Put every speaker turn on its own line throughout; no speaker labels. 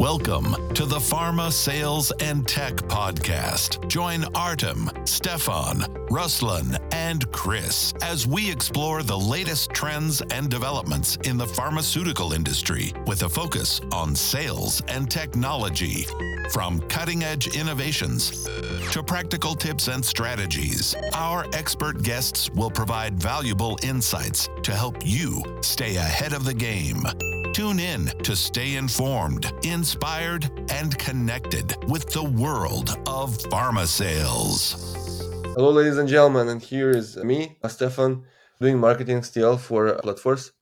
Welcome to the Pharma Sales and Tech Podcast. Join Artem, Stefan, Ruslan, and Chris as we explore the latest trends and developments in the pharmaceutical industry with a focus on sales and technology. From cutting edge innovations to practical tips and strategies, our expert guests will provide valuable insights to help you stay ahead of the game. Tune in to stay informed, inspired, and connected with the world of pharma sales.
Hello, ladies and gentlemen, and here is me, Stefan, doing marketing still for Platforce.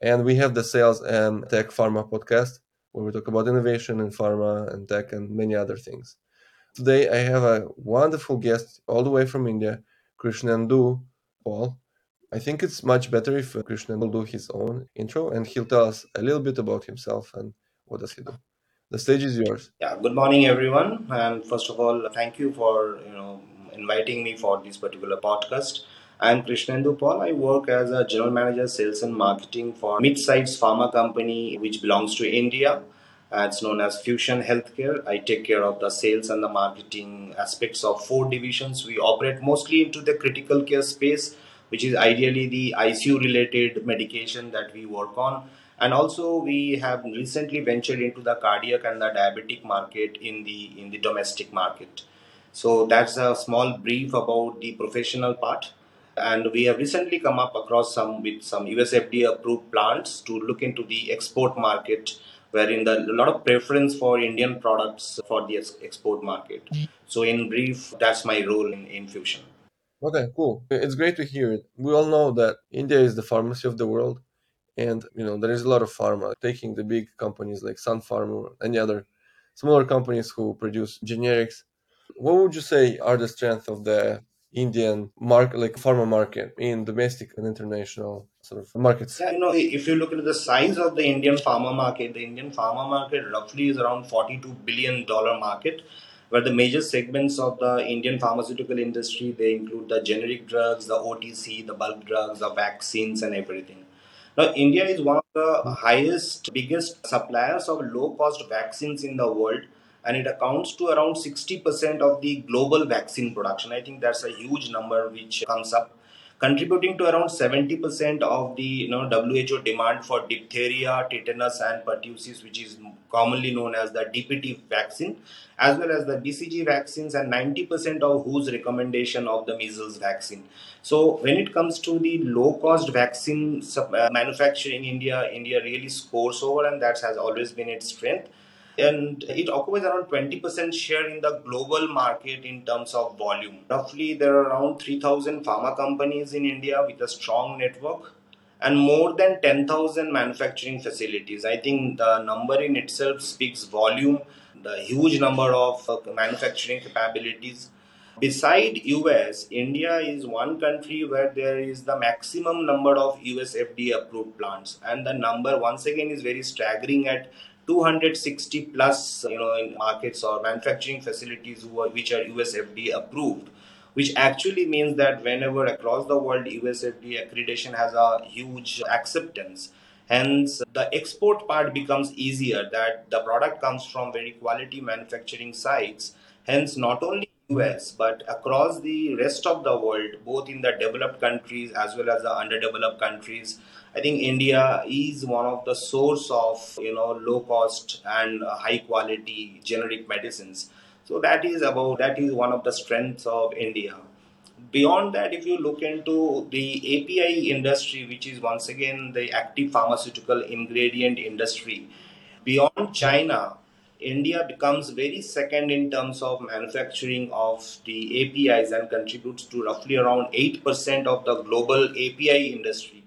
And we have the Sales and Tech Pharma podcast where we talk about innovation in pharma and tech and many other things. Today, I have a wonderful guest all the way from India, Krishnendu Paul. I think it's much better if Krishna will do his own intro and he'll tell us a little bit about himself and what does he do. The stage is yours.
Yeah, good morning everyone. And first of all, thank you for, you know, inviting me for this particular podcast. I'm Krishnendu Paul. I work as a general manager sales and marketing for mid-sized pharma company which belongs to India. Uh, it's known as Fusion Healthcare. I take care of the sales and the marketing aspects of four divisions. We operate mostly into the critical care space which is ideally the ICU related medication that we work on. And also we have recently ventured into the cardiac and the diabetic market in the in the domestic market. So that's a small brief about the professional part. And we have recently come up across some with some US FDA approved plants to look into the export market wherein the a lot of preference for Indian products for the export market. Mm. So in brief, that's my role in, in Fusion.
Okay, cool. It's great to hear it. We all know that India is the pharmacy of the world, and you know there is a lot of pharma taking the big companies like Sun Pharma or any other smaller companies who produce generics. What would you say are the strengths of the Indian market, like pharma market, in domestic and international sort of markets?
Yeah, you know, if you look at the size of the Indian pharma market, the Indian pharma market roughly is around forty-two billion dollar market where the major segments of the Indian pharmaceutical industry they include the generic drugs, the OTC, the bulk drugs, the vaccines, and everything. Now, India is one of the highest, biggest suppliers of low cost vaccines in the world, and it accounts to around 60% of the global vaccine production. I think that's a huge number which comes up contributing to around 70% of the you know, WHO demand for diphtheria, tetanus, and pertussis, which is commonly known as the DPT vaccine, as well as the BCG vaccines, and 90% of whose recommendation of the measles vaccine. So, when it comes to the low cost vaccine uh, manufacturing, India, India really scores over, and that has always been its strength and it occupies around 20% share in the global market in terms of volume. Roughly, there are around 3,000 pharma companies in India with a strong network and more than 10,000 manufacturing facilities. I think the number in itself speaks volume, the huge number of uh, manufacturing capabilities. Beside US, India is one country where there is the maximum number of US FDA approved plants and the number once again is very staggering at 260 plus you know in markets or manufacturing facilities are, which are US FDA approved which actually means that whenever across the world US FDA accreditation has a huge acceptance hence the export part becomes easier that the product comes from very quality manufacturing sites hence not only US but across the rest of the world both in the developed countries as well as the underdeveloped countries I think India is one of the source of you know low cost and high quality generic medicines. So that is about that is one of the strengths of India. Beyond that, if you look into the API industry, which is once again the active pharmaceutical ingredient industry, beyond China, India becomes very second in terms of manufacturing of the APIs and contributes to roughly around 8% of the global API industry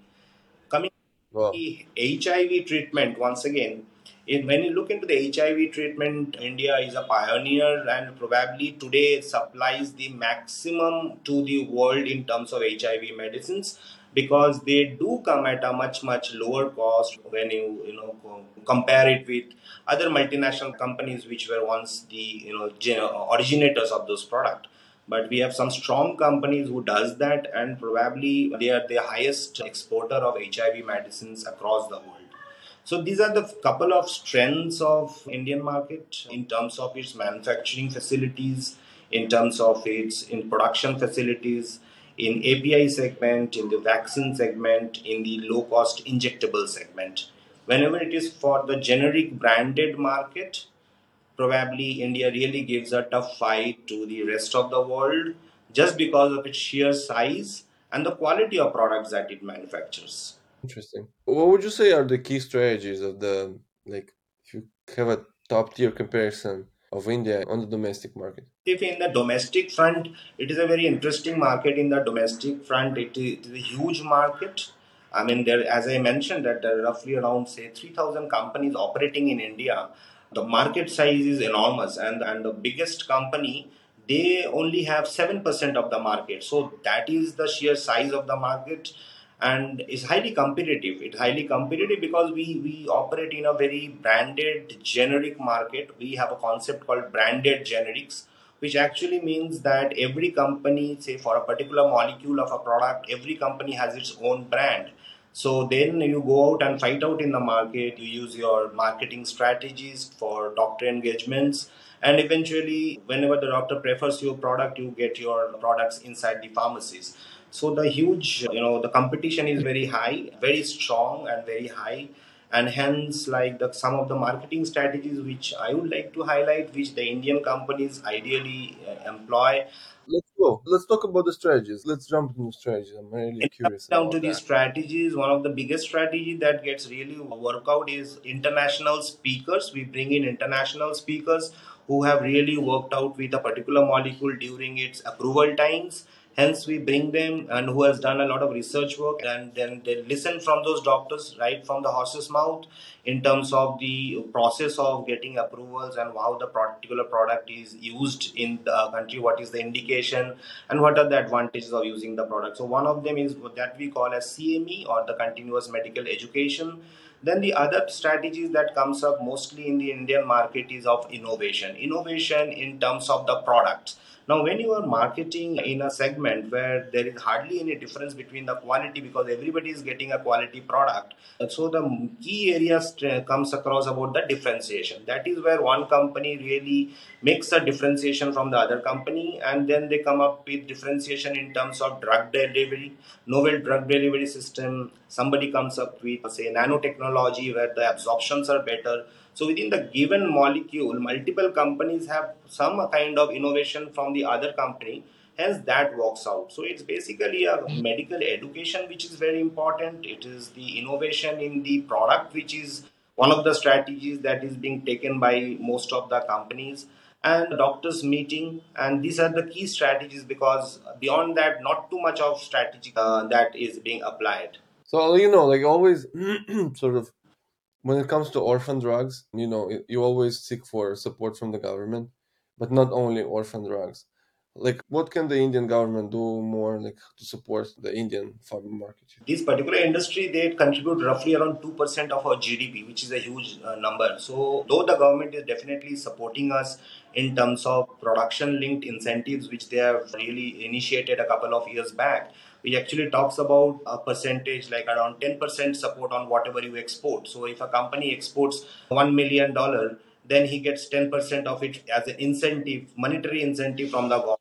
Coming wow. the HIV treatment, once again, in, when you look into the HIV treatment, India is a pioneer and probably today supplies the maximum to the world in terms of HIV medicines because they do come at a much much lower cost when you you know compare it with other multinational companies which were once the you know originators of those product. But we have some strong companies who does that and probably they are the highest exporter of hiv medicines across the world. So these are the couple of strengths of Indian market in terms of its manufacturing facilities, in terms of its in production facilities, in API segment, in the vaccine segment, in the low cost injectable segment. Whenever it is for the generic branded market, probably India really gives a tough fight to the rest of the world just because of its sheer size and the quality of products that it manufactures.
Interesting. What would you say are the key strategies of the like if you have a top tier comparison of India on the domestic market?
If in the domestic front, it is a very interesting market. In the domestic front, it is, a huge market. I mean, there, as I mentioned, that there are roughly around say 3,000 companies operating in India. The market size is enormous, and and the biggest company they only have seven percent of the market. So that is the sheer size of the market and is highly competitive. It's highly competitive because we, we operate in a very branded generic market. We have a concept called branded generics, which actually means that every company, say for a particular molecule of a product, every company has its own brand. So then you go out and fight out in the market, you use your marketing strategies for doctor engagements, and eventually, whenever the doctor prefers your product, you get your products inside the pharmacies. So the huge, you know, the competition is very high, very strong and very high. And hence, like the, some of the marketing strategies which I would like to highlight, which the Indian companies ideally uh, employ,
let's go. Let's talk about the strategies. Let's jump into strategies. I'm really curious.
Down to
that.
the strategies, one of the biggest strategy that gets really work out is international speakers. We bring in international speakers who have really worked out with a particular molecule during its approval times hence we bring them and who has done a lot of research work and then they listen from those doctors right from the horse's mouth in terms of the process of getting approvals and how the particular product is used in the country what is the indication and what are the advantages of using the product. So one of them is that we call as cme or the continuous medical education. Then the other strategies that comes up mostly in the indian market is of innovation. Innovation in terms of the products now, when you are marketing in a segment where there is hardly any difference between the quality because everybody is getting a quality product, so the key areas uh, comes across about the differentiation. That is where one company really makes a differentiation from the other company, and then they come up with differentiation in terms of drug delivery, novel drug delivery system. Somebody comes up with say nanotechnology where the absorptions are better so within the given molecule, multiple companies have some kind of innovation from the other company. Hence, that works out. So it's basically a medical education which is very important. It is the innovation in the product which is one of the strategies that is being taken by most of the companies and doctors meeting and these are the key strategies because beyond that not too much of strategy uh, that is being applied
so you know like always sort of when it comes to orphan drugs, you know, you always seek for support from the government, but not only orphan drugs. Like, what can the Indian government do more, like, to support the Indian pharma market?
This particular industry they contribute roughly around two percent of our GDP, which is a huge uh, number. So, though the government is definitely supporting us in terms of production-linked incentives, which they have really initiated a couple of years back, which actually talks about a percentage like around 10% support on whatever you export. So if a company exports $1 million, then he gets 10% of it as an incentive, monetary incentive from the government.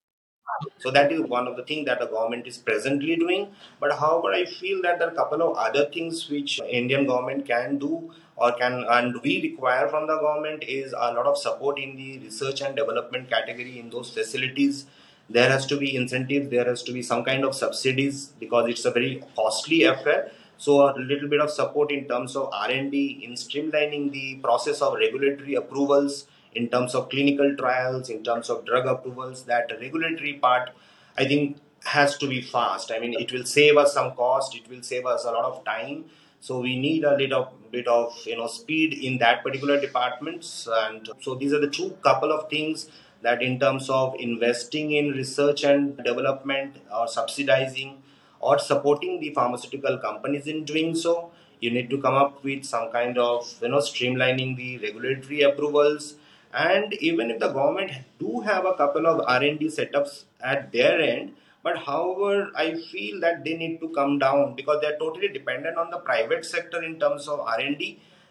So that is one of the things that the government is presently doing. But however, I feel that there are a couple of other things which Indian government can do or can and we require from the government is a lot of support in the research and development category in those facilities there has to be incentives there has to be some kind of subsidies because it's a very costly affair. So a little bit of support in terms of r&d in streamlining the process of regulatory approvals in terms of clinical trials in terms of drug approvals that regulatory part i think has to be fast. I mean it will save us some cost it will save us a lot of time. So we need a little bit of you know speed in that particular departments. And so these are the two couple of things that in terms of investing in research and development or subsidizing or supporting the pharmaceutical companies in doing so you need to come up with some kind of you know streamlining the regulatory approvals. And even if the government do have a couple of r&d setups at their end but however i feel that they need to come down because they're totally dependent on the private sector in terms of r&d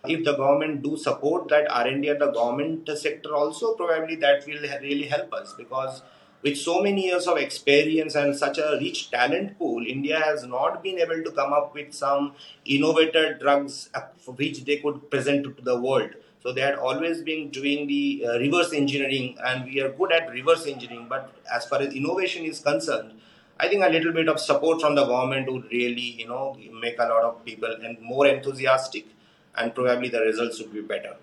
if the government do support that r&d at the government sector also probably that will really help us because with so many years of experience and such a rich talent pool india has not been able to come up with some innovative drugs which they could present to the world. So they had always been doing the uh, reverse engineering and we are good at reverse engineering. But as far as innovation is concerned I think a little bit of support from the government would really, you know, make a lot of people and more enthusiastic and probably the results would be better.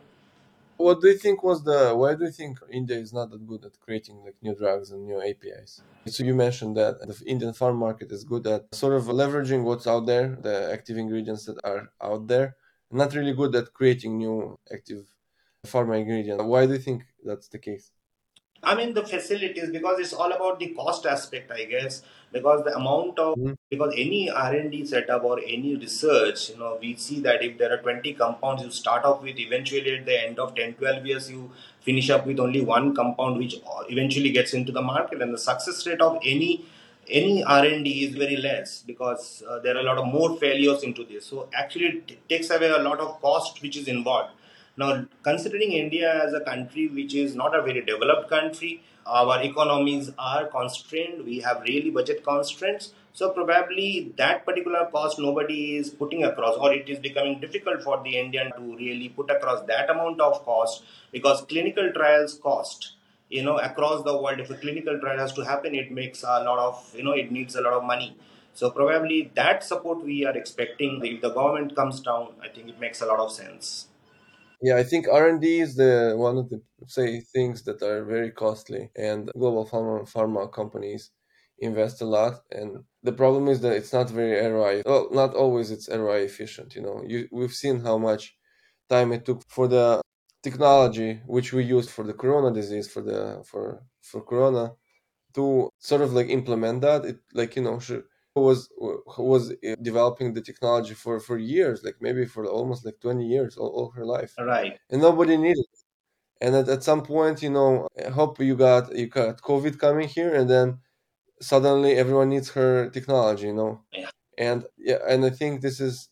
What do you think was the why do you think India is not that good at creating like new drugs and new APIs? So you mentioned that the Indian farm market is good at sort of leveraging what's out there, the active ingredients that are out there, not really good at creating new active pharma ingredients. Why do you think that's the case?
I mean the facilities because it's all about the cost aspect, I guess. Because the amount of mm-hmm. because any R and D setup or any research, you know, we see that if there are 20 compounds you start off with, eventually at the end of 10, 12 years you finish up with only one compound which eventually gets into the market, and the success rate of any any r&d is very less because uh, there are a lot of more failures into this so actually it takes away a lot of cost which is involved now, considering India as a country which is not a very developed country, our economies are constrained, we have really budget constraints. So, probably that particular cost nobody is putting across, or it is becoming difficult for the Indian to really put across that amount of cost because clinical trials cost you know across the world if a clinical trial has to happen it makes a lot of you know it needs a lot of money. So probably that support we are expecting. If the government comes down i think it makes a lot of sense
yeah, I think R and D is the one of the say things that are very costly, and global pharma pharma companies invest a lot. And the problem is that it's not very ROI. Well, not always it's ROI efficient. You know, you, we've seen how much time it took for the technology which we used for the corona disease for the for for corona to sort of like implement that. It like you know was was uh, developing the technology for for years like maybe for almost like 20 years all, all her life.
Right.
And nobody needed it. And at, at some point you know i hope you got you got covid coming here and then suddenly everyone needs her technology you know?
Yeah.
and yeah and i think this is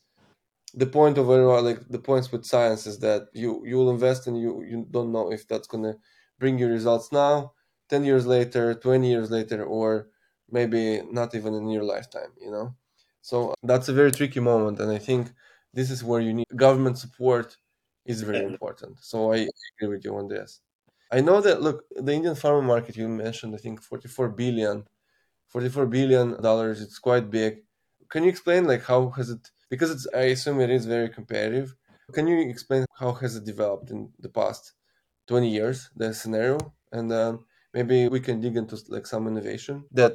the point of everyone like the points with science is that you you will invest and you you don't know if that's gonna bring you results now 10 years later 20 years later or maybe not even in your lifetime you know? So that's a very tricky moment and i think this is where you need government support is very important. So i agree with you on this. I know that look the indian pharma market you mentioned i think 44 billion. 44 billion dollars it's quite big. Can you explain like how has it because it's i assume it is very competitive. Can you explain how has it developed in the past 20 years the scenario? And then maybe we can dig into like some innovation that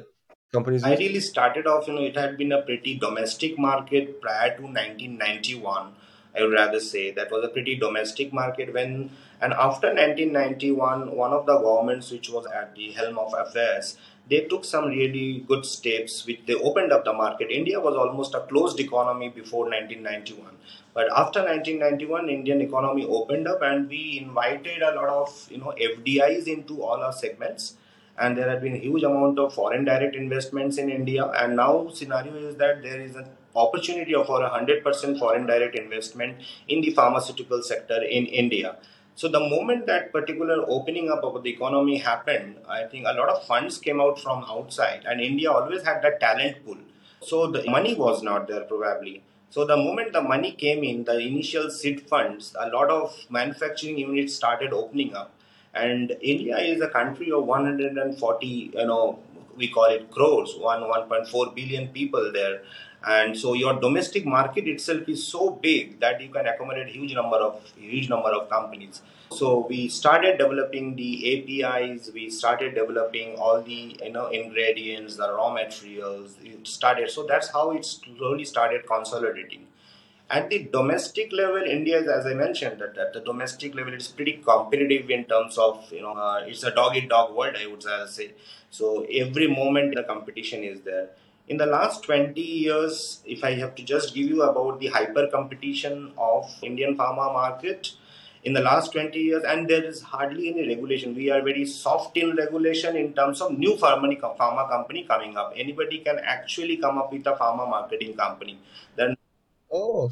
companies?
really started off, you know, it had been a pretty domestic market prior to 1991. I would rather say that was a pretty domestic market when, and after 1991, one of the governments which was at the helm of affairs, they took some really good steps which they opened up the market. India was almost a closed economy before 1991. But after 1991, Indian economy opened up and we invited a lot of, you know, FDIs into all our segments and there have been huge amount of foreign direct investments in India. And now scenario is that there is an opportunity for hundred percent foreign direct investment in the pharmaceutical sector in India. So the moment that particular opening up of the economy happened, I think a lot of funds came out from outside, and India always had that talent pool. So the money was not there probably. So the moment the money came in, the initial seed funds, a lot of manufacturing units started opening up and India is a country of 140, you know, we call it crores, one 1.4 billion people there. And so your domestic market itself is so big that you can accommodate huge number of huge number of companies. So we started developing the APIs, we started developing all the you know ingredients, the raw materials. It started so that's how it slowly started consolidating at the domestic level, India is, as I mentioned, that at the domestic level, it's pretty competitive in terms of, you know, uh, it's a dog eat dog world, I would say. So every moment the competition is there. In the last 20 years, if I have to just give you about the hyper competition of Indian pharma market, in the last 20 years, and there is hardly any regulation. We are very soft in regulation in terms of new pharma, pharma company coming up. Anybody can actually come up with a pharma marketing company. Then
Oh,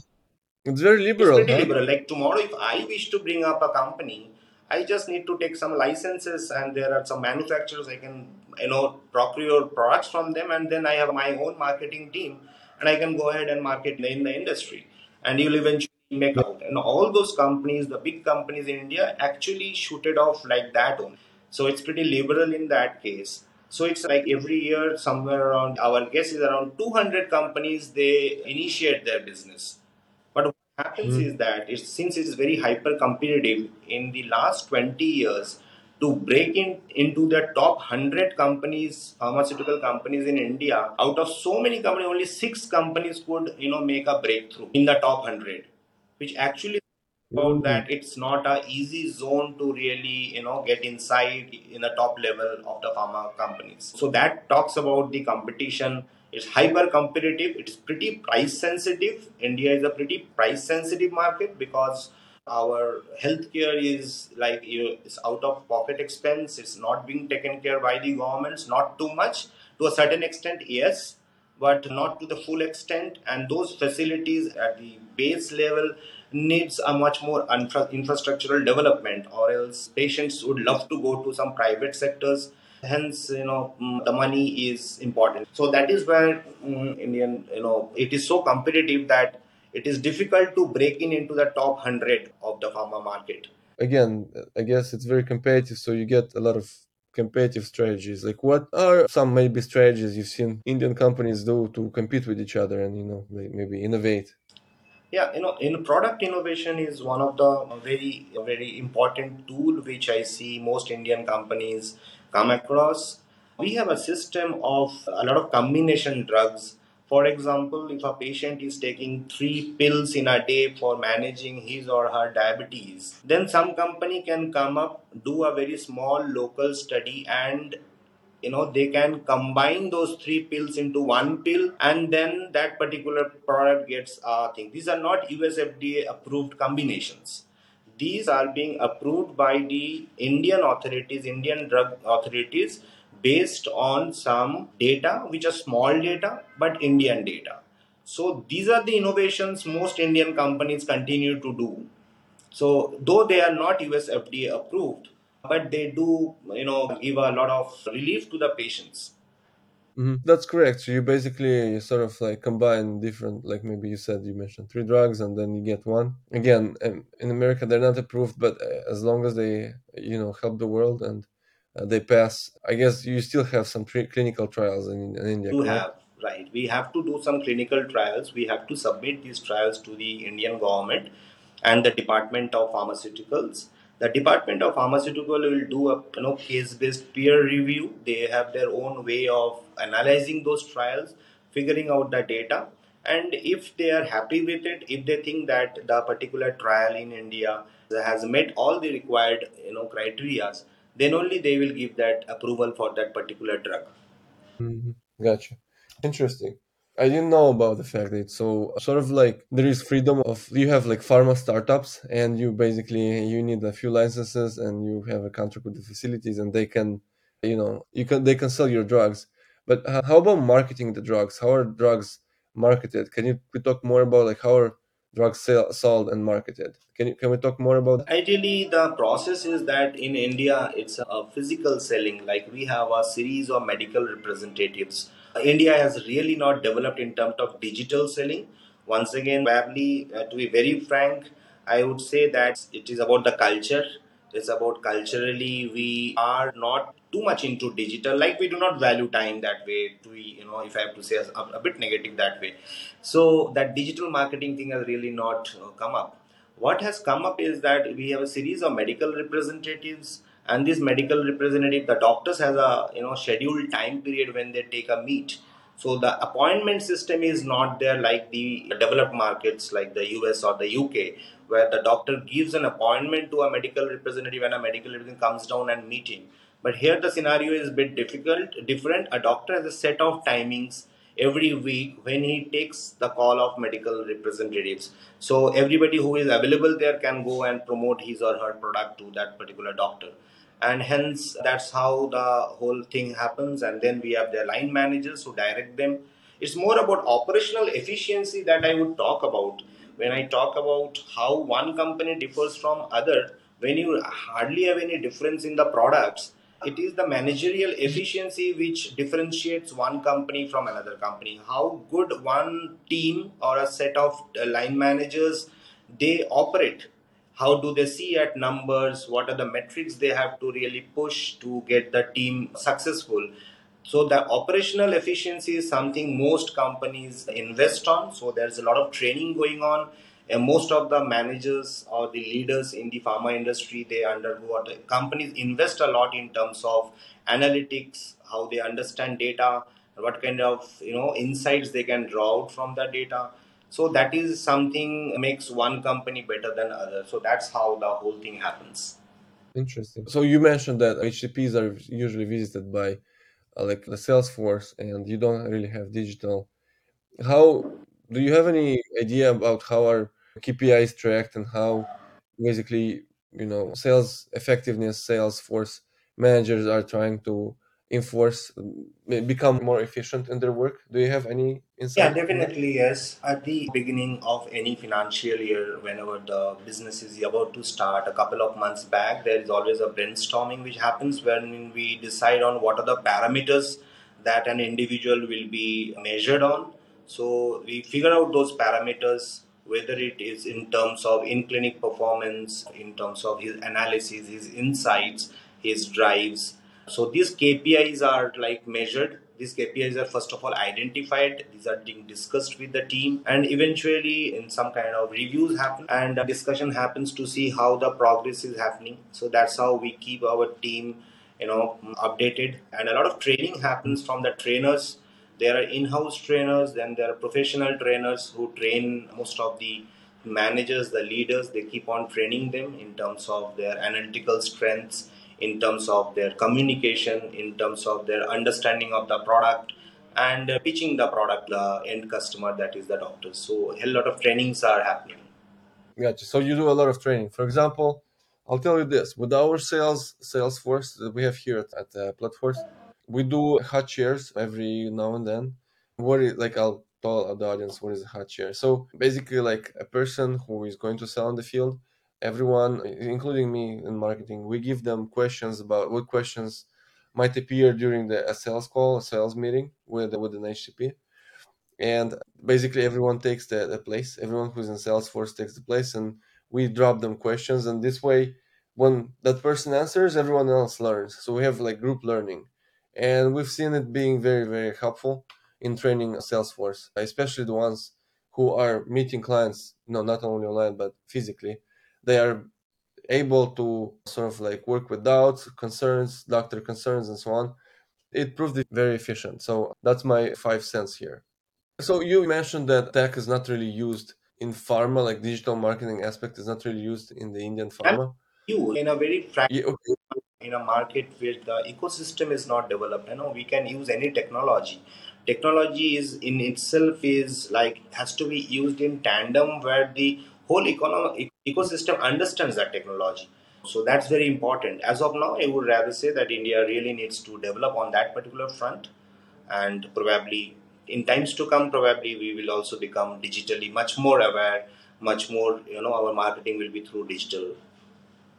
It's very liberal.
It's pretty
huh?
liberal. Like tomorrow, if I wish to bring up a company, I just need to take some licenses, and there are some manufacturers I can, you know, procure products from them, and then I have my own marketing team, and I can go ahead and market in the industry, and you'll eventually make out. And all those companies, the big companies in India, actually shoot it off like that only. So it's pretty liberal in that case. So it's like every year, somewhere around our guess is around 200 companies they initiate their business. Happens
Mm.
is that it's, since it is very hyper competitive in the last 20 years, to break in into the top 100 companies, pharmaceutical companies in India, out of so many companies, only six companies could you know make a breakthrough in the top 100, which actually about that it's not a easy zone to really you know get inside in the top level of the pharma companies so that talks about the competition it's hyper competitive it's pretty price sensitive. India is a pretty price sensitive market because our healthcare is like you it's out of pocket expense. It's not being taken care by the governments. Not too much. To a certain extent yes but not to the full extent. And those facilities at the base level needs a much more infra- infrastructural development or else patients would love to go to some private sectors hence you know mm, the money is important so that is where mm, indian you know it is so competitive that it is difficult to break in into the top 100 of the pharma market
Again, I guess it's very competitive, so you get a lot of competitive strategies. Like, what are some maybe strategies you've seen Indian companies do to compete with each other and you know maybe innovate?
Yeah you know in product innovation is one of the very very important tool which i see most indian companies come across. We have a system of a lot of combination drugs. For example if a patient is taking three pills in a day for managing his or her diabetes then some company can come up do a very small local study and you know they can combine those three pills into one pill and then that particular product gets a thing. These are not us fda approved combinations. These are being approved by the indian authorities indian drug authorities based on some data which are small data but indian data. So these are the innovations most indian companies continue to do. So though they are not US FDA approved, but they do you know give a lot of relief to the patients.
hmm That's correct. So you basically you sort of like combine different, like maybe you said you mentioned three drugs, and then you get one. Again, um, in America they're not approved, but uh, as long as they you know help the world and uh, they pass, I guess you still have some pre- clinical trials in, in India. You
have right, we have to do some clinical trials. We have to submit these trials to the Indian government and the Department of Pharmaceuticals. The Department of Pharmaceutical will do a you know case-based peer review. They have their own way of analyzing those trials, figuring out the data, and if they are happy with it, if they think that the particular trial in India has met all the required you know criterias, then only they will give that approval for that particular drug.
Mhm. Gotcha. Interesting. I didn't know about the fact that it's so sort of like there is freedom of you have like pharma startups and you basically you need a few licenses and you have a contract with the facilities and they can you know you can they can sell your drugs. But how about marketing the drugs? How are drugs marketed? Can you could talk more about like how are drugs sell, sold and marketed? Can you can we talk more about that?
Ideally, the process is that in India, it's a physical selling. Like we have a series of medical representatives. India has really not developed in terms of digital selling. Once again, probably uh, to be very frank, I would say that it is about the culture. It's about culturally we are not too much into digital. Like we do not value time that way. To you know, if I have to say a, a bit negative that way. So that digital marketing thing has really not uh, come up what has come up is that we have a series of medical representatives and these medical representative the doctors has a you know scheduled time period when they take a meet. So the appointment system is not there like the developed markets like the us or the uk where the doctor gives an appointment to a medical representative and a medical representative comes down and meeting. But here the scenario is a bit difficult different. A doctor has a set of timings every week when he takes the call of medical representatives. So everybody who is available there can go and promote his or her product to that particular doctor. And hence that's how the whole thing happens. And then we have the line managers who direct them. It's more about operational efficiency that I would talk about. when I talk about how one company differs from other, when you hardly have any difference in the products, it is the managerial efficiency which differentiates one company from another company. How good one team or a set of uh, line managers they operate. How do they see at numbers? What are the metrics they have to really push to get the team successful? So the operational efficiency is something most companies invest on. So there's a lot of training going on and most of the managers or the leaders in the pharma industry they undergo what companies invest a lot in terms of analytics how they understand data what kind of you know insights they can draw out from the data. So that is something makes one company better than other. So that's how the whole thing happens.
Interesting. So you mentioned that hcps are usually visited by uh, like the sales force and you don't really have digital. How do you have any idea about how our KPIs tracked and how basically you know sales effectiveness sales force managers are trying to enforce become more efficient in their work. Do you have any insight?
Yeah definitely yes. At the beginning of any financial year whenever the business is about to start a couple of months back there is always a brainstorming which happens when we decide on what are the parameters that an individual will be measured on. So we figure out those parameters whether it is in terms of in clinic performance in terms of his analysis his insights his drives so these KPIs are like measured. These KPIs are first of all identified. These are being discussed with the team, and eventually, in some kind of reviews happen and discussion happens to see how the progress is happening. So that's how we keep our team, you know, updated. And a lot of training happens from the trainers. There are in-house trainers, then there are professional trainers who train most of the managers, the leaders. They keep on training them in terms of their analytical strengths in terms of their communication, in terms of their understanding of the product, and uh, pitching the product the end customer that is the doctor. So a lot of trainings are happening.
Gotcha. So you do a lot of training. For example, I'll tell you this: with our sales sales force that we have here at, at uh, Platforce, we do hot chairs every now and then. What is like I'll tell the audience what is a hot chair. So basically, like a person who is going to sell in the field everyone, including me in marketing, we give them questions about what questions might appear during the sales call, a sales meeting with with an HCP, and basically everyone takes the, the place. Everyone who's in Salesforce takes the place, and we drop them questions, and this way, when that person answers, everyone else learns. So we have like group learning, and we've seen it being very very helpful in training Salesforce, especially the ones who are meeting clients, you know, not only online but physically they are able to sort of like work with doubts, concerns, doctor concerns, and so on. It proved very efficient. So that's my five cents here. So you mentioned that tech is not really used in pharma, like digital marketing aspect is not really used in the Indian pharma.
You in a very yeah, okay. In a market where the ecosystem is not developed. You know, we can use any technology. Technology is in itself is like has to be used in tandem where the whole economic ecosystem understands that technology. So that's very important. As of now, I would rather say that India really needs to develop on that particular front, and probably in times to come, probably we will also become digitally much more aware, much more. You know, our marketing will be through digital.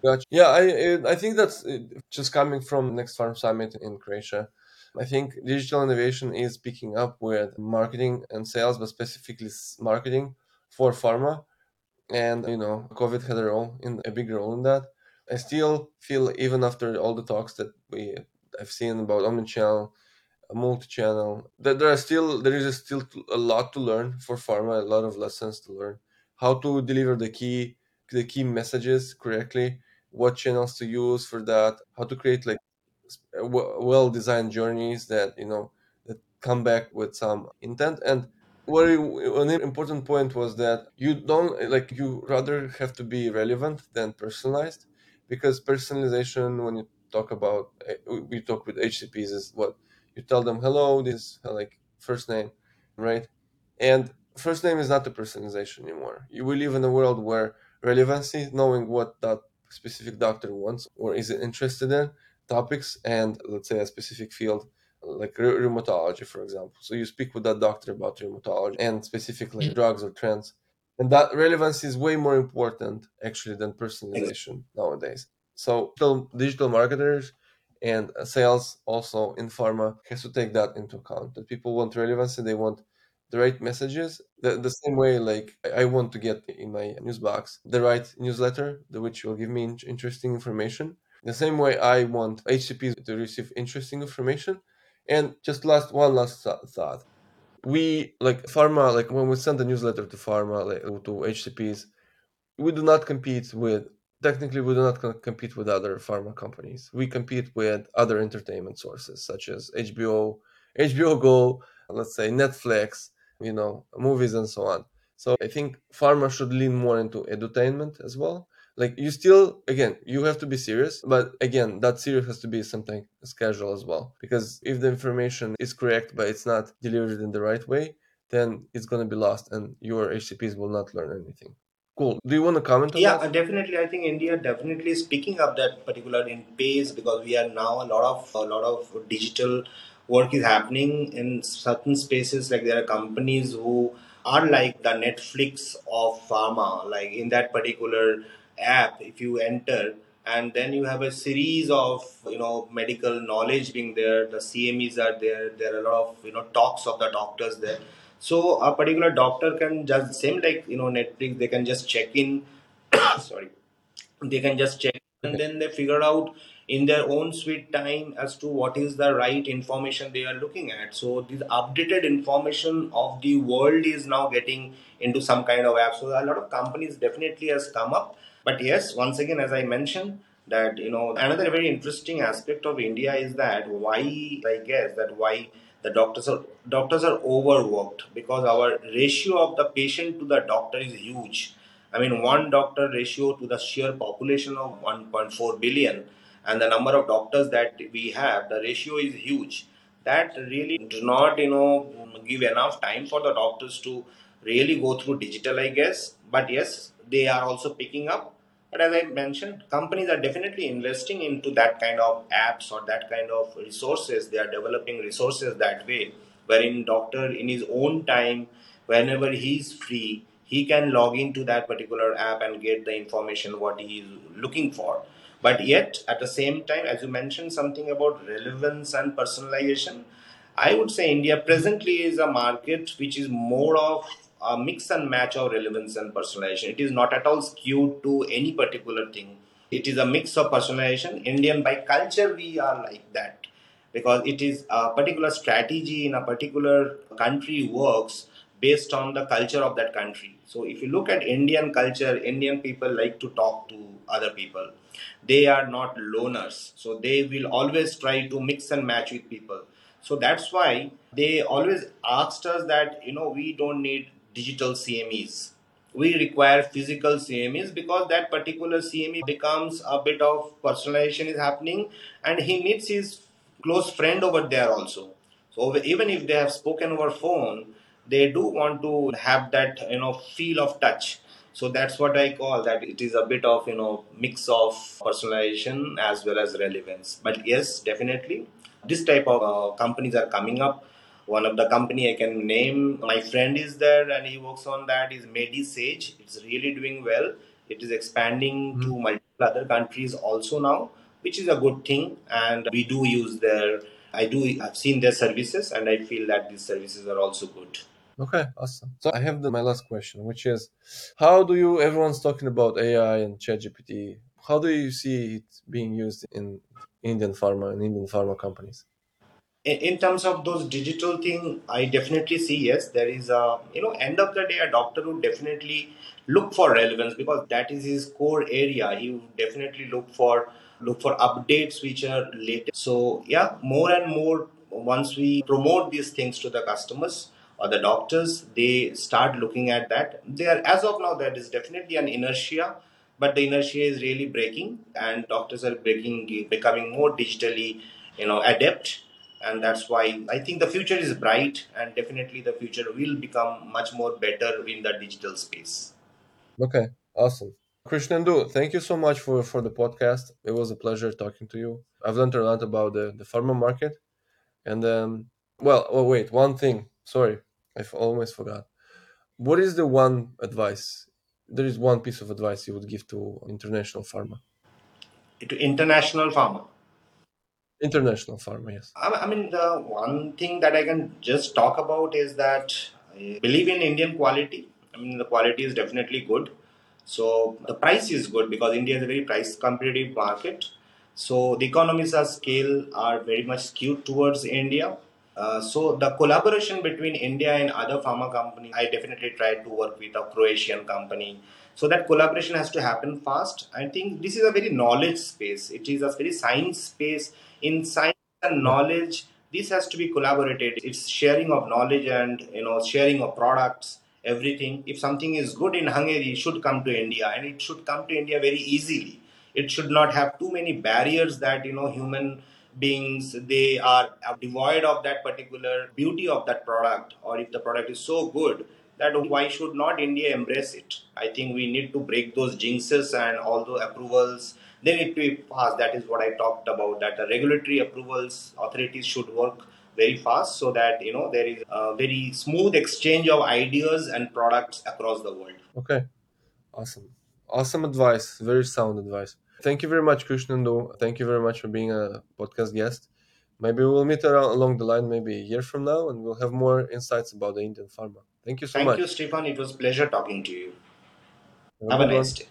Gotcha. Yeah, I I think that's just coming from Next Farm Summit in Croatia. I think digital innovation is picking up with marketing and sales, but specifically marketing for pharma and you know covid had a role in a big role in that i still feel even after all the talks that we i've seen about omnichannel multi-channel that there are still there is still a lot to learn for pharma a lot of lessons to learn how to deliver the key the key messages correctly what channels to use for that how to create like well designed journeys that you know that come back with some intent. And very an important point was that you don't like you rather have to be relevant than personalized because personalization when you talk about eh, we talk with hcps is what? You tell them hello this like first name right? And first name is not the personalization anymore. You will live in a world where relevancy knowing what that specific doctor wants or is interested in topics and let's say a specific field like rheumatology, for example. So you speak with that doctor about rheumatology and specifically mm-hmm. drugs or trends. and that relevance is way more important actually than personalization nowadays so digital, digital marketers and sales also in pharma has to take that into account that people want relevancy they want the right messages the, the same way like i want to get in my news box the right newsletter the which will give me interesting information. The same way i want hcps to receive interesting information. And just last one last thought. We like pharma like when we send a newsletter to pharma like, to hcps we do not compete with technically we do not compete with other pharma companies. We compete with other entertainment sources such as hbo hbo go let's say netflix you know movies and so on. So i think pharma should lean more into edutainment as well. Like you still again you have to be serious but again that serious has to be something as casual as well. Because if the information is correct but it's not delivered in the right way then it's going to be lost and your hcps will not learn anything. Cool. Do you want to comment
yeah
that?
definitely. I think india definitely is picking up that particular in pace because we are now a lot of a lot of digital work is happening in certain spaces like there are companies who are like the netflix of pharma like in that particular app if you enter and then you have a series of you know medical knowledge being there the cmes are there there are a lot of you know talks of the doctors there. So a particular doctor can just same like you know netflix they can just check in sorry they can just check and then they figure out in their own sweet time as to what is the right information they are looking at. So this updated information of the world is now getting into some kind of app. So a lot of companies definitely has come up. But yes, once again, as I mentioned, that you know another very interesting aspect of India is that why I guess that why the doctors are doctors are overworked. Because our ratio of the patient to the doctor is huge. I mean, one doctor ratio to the sheer population of 1.4 billion, and the number of doctors that we have, the ratio is huge. That really does not, you know, give enough time for the doctors to really go through digital, I guess. But yes, they are also picking up. But as I mentioned, companies are definitely investing into that kind of apps or that kind of resources. They are developing resources that way, wherein doctor in his own time, whenever he's free, he can log into that particular app and get the information what he is looking for. But yet, at the same time, as you mentioned something about relevance and personalization, I would say India presently is a market which is more of a mix and match of relevance and personalization. It is not at all skewed to any particular thing. It is a mix of personalization. Indian by culture, we are like that because it is a particular strategy in a particular country works based on the culture of that country. So if you look at Indian culture, Indian people like to talk to other people. They are not loners. So they will always try to mix and match with people. So that's why they always asked us that, you know, we don't need digital CMEs. We require physical CMEs because that particular CME becomes a bit of personalization is happening and he meets his close friend over there also. So even if they have spoken over phone, they do want to have that you know feel of touch. So that's what I call that it is a bit of you know mix of personalization as well as relevance. But yes, definitely this type of uh, companies are coming up one of the company I can name. My friend is there and he works on that is MediSage. It's really doing well. It is expanding mm-hmm. to multiple other countries also now, which is a good thing. And we do use their, I do, I've seen their services and I feel that these services are also good.
Okay, awesome. So I have the, my last question, which is, how do you? Everyone's talking about AI and ChatGPT. How do you see it being used in Indian pharma and Indian pharma companies?
in terms of those digital thing i definitely see yes there is a you know end of the day a doctor would definitely look for relevance because that is his core area he would definitely look for look for updates which are latest so yeah more and more once we promote these things to the customers or the doctors they start looking at that there as of now there is definitely an inertia but the inertia is really breaking and doctors are breaking becoming more digitally you know adept and that's why I think the future is bright, and definitely the future will become much more better in the digital space.
Okay, awesome. Krishnendu, thank you so much for, for the podcast. It was a pleasure talking to you. I've learned a lot about the, the pharma market. And then, well, oh, wait, one thing. Sorry, I almost forgot. What is the one advice? There is one piece of advice you would give to international pharma.
To international pharma.
International pharma, yes.
I mean, the one thing that I can just talk about is that I believe in Indian quality. I mean, the quality is definitely good. So the price is good because India is a very price competitive market. So the economies of scale are very much skewed towards India. Uh, so the collaboration between India and other pharma companies, I definitely tried to work with a Croatian company. So that collaboration has to happen fast. I think this is a very knowledge space. It is a very science space. In science and knowledge, this has to be collaborated. It's sharing of knowledge and you know sharing of products everything. If something is good in Hungary, it should come to India and it should come to India very easily. It should not have too many barriers that, you know, human beings they are devoid of that particular beauty of that product or if the product is so good that why should not india embrace it? I think we need to break those jinxes and all the approvals. They need to be fast that is what i talked about that the regulatory approvals authorities should work very fast so that you know there is a very smooth exchange of ideas and products across the world.
Okay. Awesome. Awesome advice. Very sound advice thank you very much krishnendu. Thank you very much for being a podcast guest. Maybe we'll meet around, along the line maybe a year from now and we'll have more insights about the indian pharma. Thank you so
thank
much.
thank you stefan. It was pleasure talking to you. Have, have a nice day